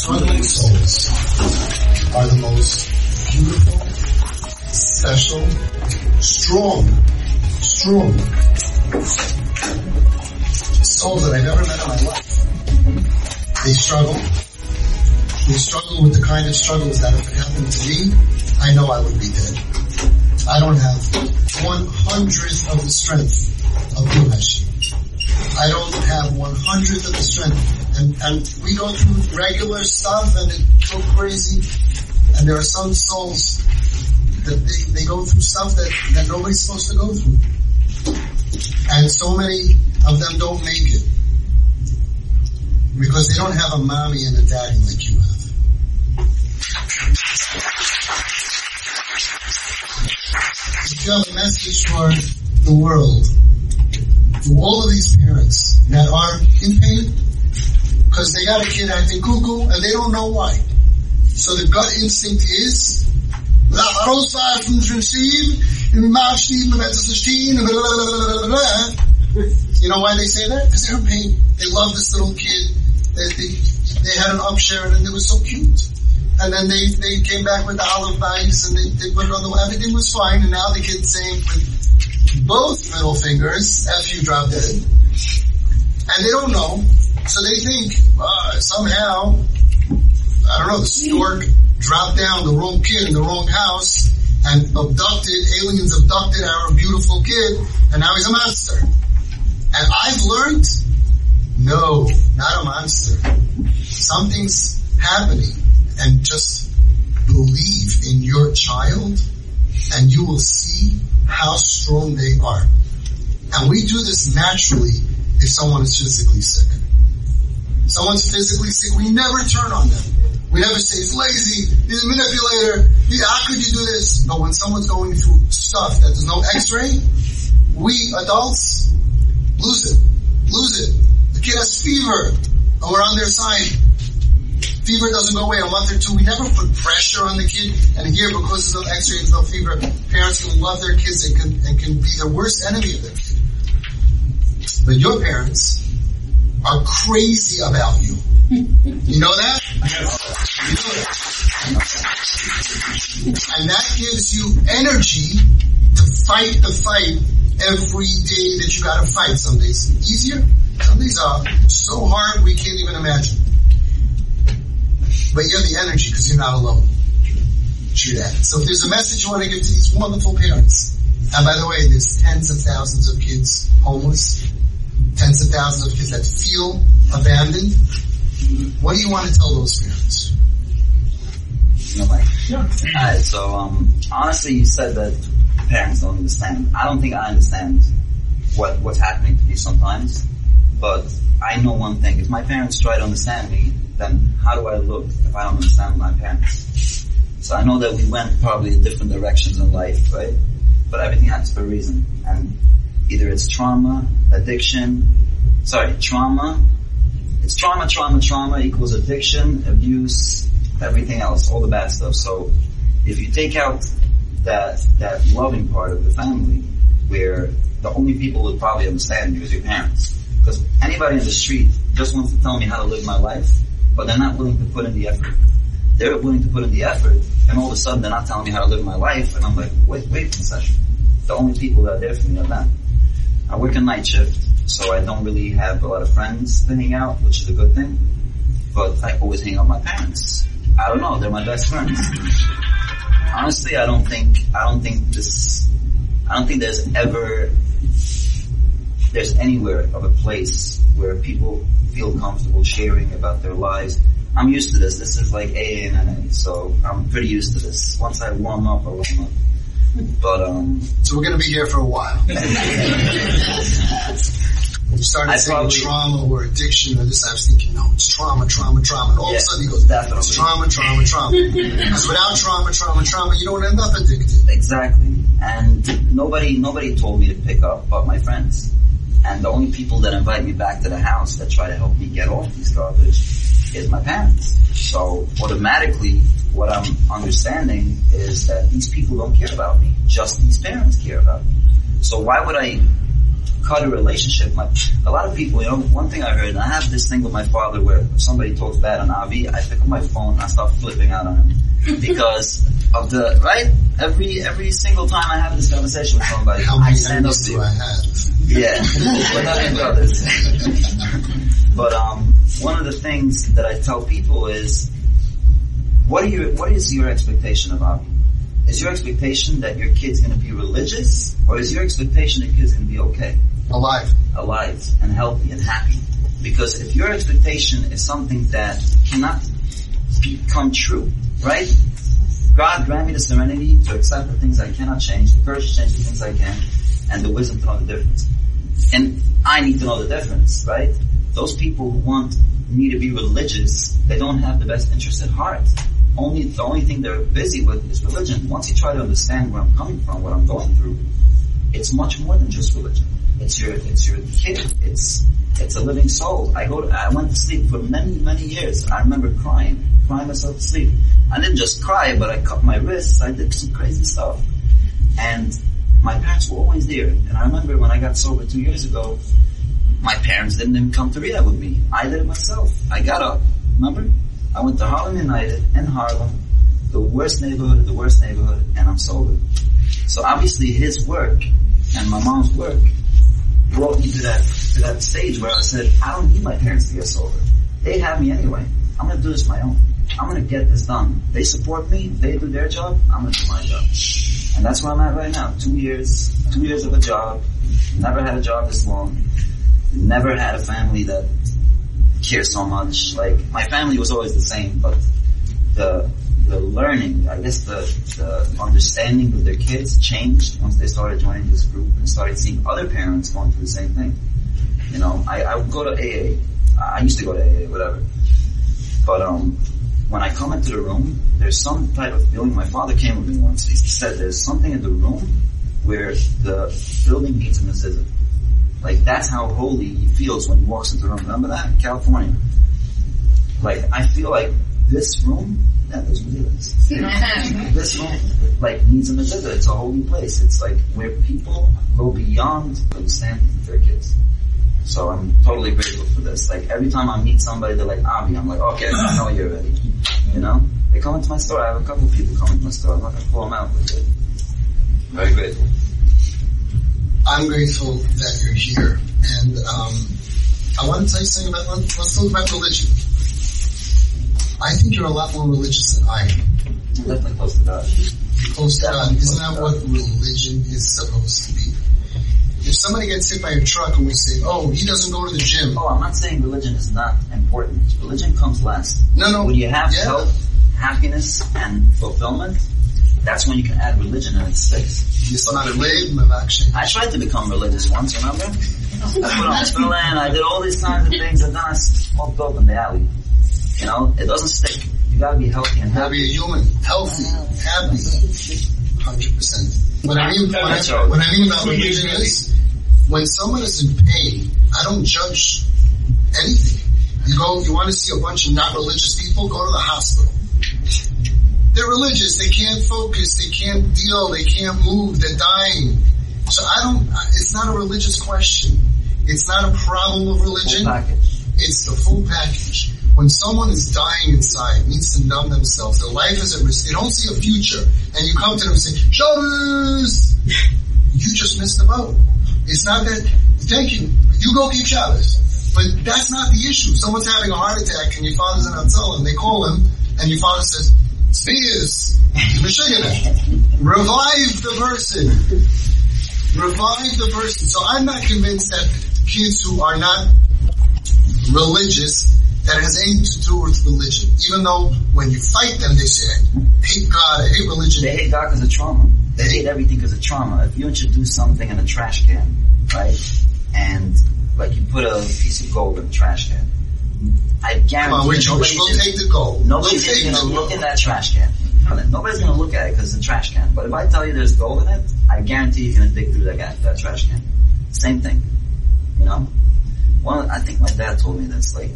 struggling souls are the most beautiful, special, strong, strong souls that I've ever met in my life. They struggle. They struggle with the kind of struggles that if it happened to me, I know I would be dead. I don't have one hundredth of the strength of Gumesh. I don't have one hundredth of the strength. And, and we go through regular stuff and it's so crazy. And there are some souls that they, they go through stuff that, that nobody's supposed to go through. And so many of them don't make it. Because they don't have a mommy and a daddy like you have. If you have a message for the world, to all of these parents that are in pain, because they got a kid acting cuckoo and they don't know why. So the gut instinct is, you know why they say that? Because they're in pain. They love this little kid. They, they, they had an upsherin and it was so cute. And then they, they came back with the aleph beis and they, they put it on the, everything was fine and now the kid's saying with both middle fingers, F you drop dead. And they don't know. So they think, uh, somehow, I don't know, the stork dropped down the wrong kid in the wrong house and abducted, aliens abducted our beautiful kid and now he's a monster. And I've learned, no, not a monster. Something's happening and just believe in your child and you will see how strong they are. And we do this naturally if someone is physically sick. Someone's physically sick, we never turn on them. We never say he's lazy, he's a manipulator, yeah, how could you do this? But when someone's going through stuff that there's no x-ray, we adults lose it, lose it. The kid has fever, and we're on their side fever doesn't go away a month or two. We never put pressure on the kid. And here, because there's no x-ray, there's no fever, parents can love their kids and can, and can be the worst enemy of their kid. But your parents are crazy about you. You know that? You know. And that gives you energy to fight the fight every day that you gotta fight. Some days easier, some days are so hard we can't even imagine. But you're the energy because you're not alone. True that. So if there's a message you want to give to these wonderful parents, and by the way, there's tens of thousands of kids homeless, tens of thousands of kids that feel abandoned. What do you want to tell those parents? No, Mike. Sure. Alright, so um, honestly, you said that parents don't understand. I don't think I understand what what's happening to me sometimes, but I know one thing: if my parents try to understand me, then how do I look if I don't understand my parents? So I know that we went probably in different directions in life, right? But everything happens for a reason. And either it's trauma, addiction, sorry, trauma, it's trauma, trauma, trauma equals addiction, abuse, everything else, all the bad stuff. So if you take out that, that loving part of the family, where the only people who probably understand you is your parents. Because anybody in the street just wants to tell me how to live my life, but they're not willing to put in the effort. They're willing to put in the effort, and all of a sudden they're not telling me how to live my life, and I'm like, wait, wait a. The only people that are there for me are them. I work a night shift, so I don't really have a lot of friends to hang out, which is a good thing. But I always hang out with my parents. I don't know, they're my best friends. Honestly, I don't think, I don't think this, I don't think there's ever, there's anywhere of a place where people feel comfortable sharing about their lives. I'm used to this. This is like AA and NA, so I'm pretty used to this. Once I warm up, I warm up. But um, so we're gonna be here for a while. you started I saying probably- trauma or addiction or this, I was thinking, no, it's trauma, trauma, trauma. And all Yeah, of a sudden he goes, definitely. it's trauma, trauma, trauma. Because without trauma, trauma, trauma, you don't end up addicted. Exactly. And nobody, nobody told me to pick up but my friends. And the only people that invite me back to the house that try to help me get off these garbage is my parents. So automatically what I'm understanding is that these people don't care about me. Just these parents care about me. So why would I cut a relationship. My, a lot of people, you know, one thing I heard, and I have this thing with my father where if somebody talks bad on Avi, I pick up my phone and I start flipping out on him. Because of the, right? Every, every single time I have this conversation with somebody, How I many stand up enemies to do you. I have? Yeah, we're not brothers. but um, one of the things that I tell people is, what are your, what is your expectation of Avi? Is your expectation that your kid's going to be religious, or is your expectation that your kid's going to be okay, Alive. alive, and healthy and happy? Because if your expectation is something that cannot become true, right? God grant me the serenity to accept the things I cannot change, the courage to change the things I can, and the wisdom to know the difference. And I need to know the difference, right? Those people who want me to be religious, they don't have the best interest at heart. Only the only thing they're busy with is religion. Once you try to understand where I'm coming from, what I'm going through, it's much more than just religion. It's your it's your kid. It's it's a living soul. I go to, I went to sleep for many many years. I remember crying, crying myself to sleep. I didn't just cry, but I cut my wrists. I did some crazy stuff, and my parents were always there. And I remember when I got sober two years ago, my parents didn't even come to rehab with me. I did it myself. I got up. Remember? I went to Harlem United in Harlem, the worst neighborhood, the worst neighborhood, and I'm sober. So obviously his work and my mom's work brought me to that to that stage where I said, I don't need my parents to get sober. They have me anyway. I'm gonna do this my own. I'm gonna get this done. They support me, they do their job, I'm gonna do my job. And that's where I'm at right now. Two years, two years of a job. Never had a job this long. Never had a family that cares so much. Like, my family was always the same, but the, the learning, I guess the, the understanding of their kids changed once they started joining this group and started seeing other parents going through the same thing. You know, I, I would go to AA. I used to go to AA, whatever. But um, when I come into the room, there's some type of feeling. My father came with me once. He said there's something in the room where the building needs a mezuzah. Like that's how holy he feels when he walks into the room. Remember that in California? Like I feel like this room, yeah, there's mezuzahs. this room like needs a mezuzah. It's a holy place. It's like where people go beyond understanding their kids. So I'm totally grateful for this. Like every time I meet somebody, they're like Avi. I'm like, okay, I know you're ready. You know, they come into my store. I have a couple of people come into my store. I'm not gonna pull them out, but very grateful. I'm grateful that you're here. And um, I want to tell you something about, let's, talk about religion. I think you're a lot more religious than I am. Definitely close to God. Close to God. Isn't that what religion is supposed to be? If somebody gets hit by a truck and we say, oh, he doesn't go to the gym. Oh, I'm not saying religion is not important. Religion comes last. No, no. When you have Yeah. health, happiness, and fulfillment, that's when you can add religion and it sticks. Yisrael Leib, Mavakshe. I tried to become religious once, remember? I put on I did all these kinds of things, and then I smoked dope in the alley. You know, it doesn't stick. You gotta be healthy and Gotta be a human, healthy, happy. 100%. What I mean, what I, what I mean about religion is, when someone is in pain, I don't judge anything. You go, you want to see a bunch of not religious people, go to the hospital. They're religious, they can't focus, they can't deal, they can't move, they're dying. So I don't, it's not a religious question. It's not a problem of religion. It's the full package. When someone is dying inside, needs to numb themselves, their life is at risk, they don't see a future, and you come to them and say, Shabbos! You just missed the boat. It's not that, thank you, you go keep Shabbos. But that's not the issue. Someone's having a heart attack and your father's in hotel and they call him and your father says, Spears, revive the person. Revive the person. So I'm not convinced that kids who are not religious that has anything to do with religion. Even though when you fight them, they say, I hate God, I hate religion. They hate God because of trauma. They hate everything because of trauma. If you introduce something in a trash can, right, and like you put a piece of gold in a trash can, I guarantee Come on, we're Jewish. nobody's We'll gonna- take the gold. Nobody's we'll going to look in that trash can. Nobody's going to look at it because it's a trash can. But if I tell you there's gold in it, I guarantee you're going to dig through that, that trash can. Same thing. You know? One, I think my dad told me this, like,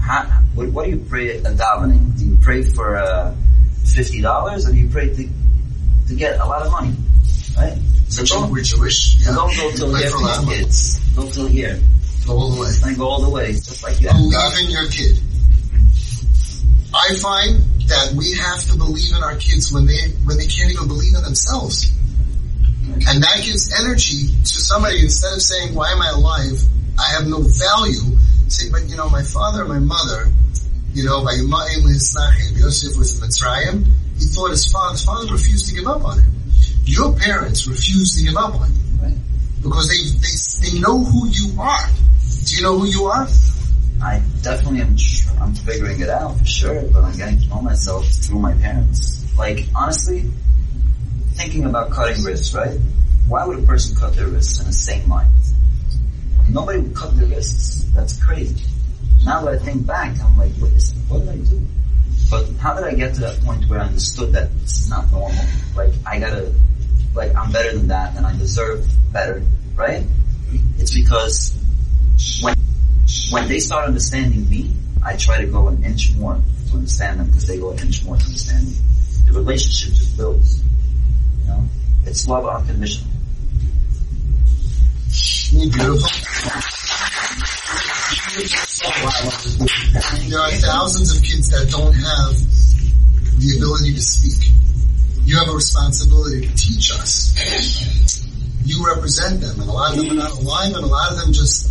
how, what, what do you pray at davening? Do you pray for, uh, $50 or do you pray to, to get a lot of money? Right? So don't, we're Jewish. Yeah. don't go till here for for your Lama. kids. Go till here. Go all the way. And go all the way, just like you. Believe in your kid. I find that we have to believe in our kids when they when they can't even believe in themselves. And that gives energy to somebody instead of saying, why am I alive? I have no value. Say, but you know, my father my mother, you know, by Yosef was in Mitzrayim, he thought his father, his father refused to give up on him. Your parents refused to give up on you. Right. Because they, they, they know who you are. You know who you are? I definitely am. I'm figuring it out for sure, but I'm getting to know myself through my parents. Like honestly, thinking about cutting wrists, right? Why would a person cut their wrists in a sane mind? Nobody would cut their wrists. That's crazy. Now that I think back, I'm like, what did I do? But how did I get to that point where I understood that is not normal? Like I gotta, like I'm better than that, and I deserve better, right? It's because when when they start understanding me, I try to go an inch more to understand them because they go an inch more to understand me. The relationship just builds. You know, it's love unconditional. Isn't he beautiful? There are thousands of kids that don't have the ability to speak. You have a responsibility to teach us. You represent them, and a lot of them are not alive, and a lot of them just,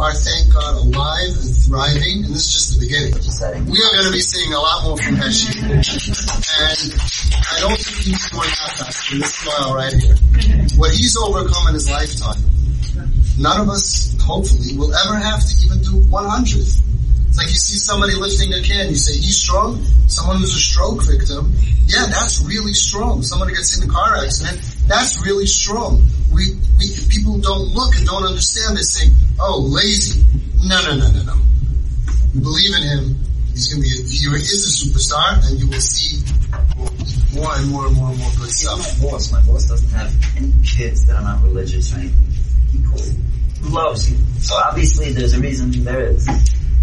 are, thank God, alive and thriving, and this is just the beginning. We are going to be seeing a lot more from Heshy. And I don't think he's going out in this smile right here. What he's overcome in his lifetime, none of us, hopefully, will ever have to even do 100. It's like you see somebody lifting a can, you say, he's strong. Someone who's a stroke victim, yeah, that's really strong. Somebody gets in a car accident, that's really strong. We, we, people don't look and don't understand. They say, oh, lazy. No, no, no, no, no. You believe in him, he's going to be, a, he is a superstar, and you will see more and more and more and more good stuff. my boss. My boss doesn't have any kids that are not religious or anything. He loves you. So obviously there's a reason there is.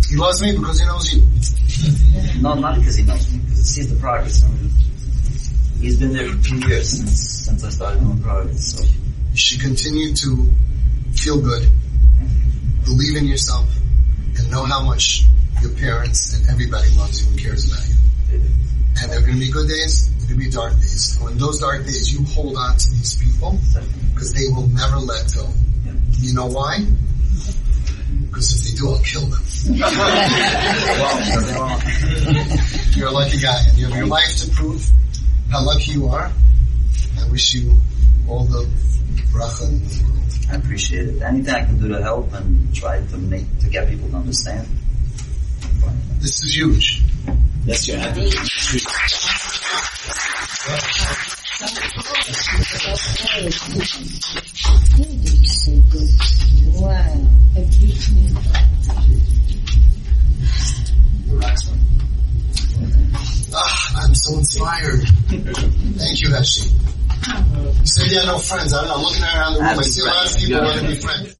He loves me because he knows you. No, not because he knows me, because he sees the progress. I mean, he's been there for two years since since I started doing progress. So You should continue to feel good, believe in yourself, and know how much your parents and everybody loves you and cares about you. And there are going to be good days, there are going to be dark days. And when those dark days, you hold on to these people because they will never let go. You know why? Because if they do, I'll kill them. You're a lucky guy, and you have your life to prove how lucky you are. I wish you all the bracha in the world. I appreciate it. Anything I can do to help and try to make to get people to understand. This is huge. Yes, you're happy. so good. Wow. Ah, I'm so inspired. Thank you, Heshy. You said you had no friends. I don't know. Looking around the room, I see a lot of people want to be friends.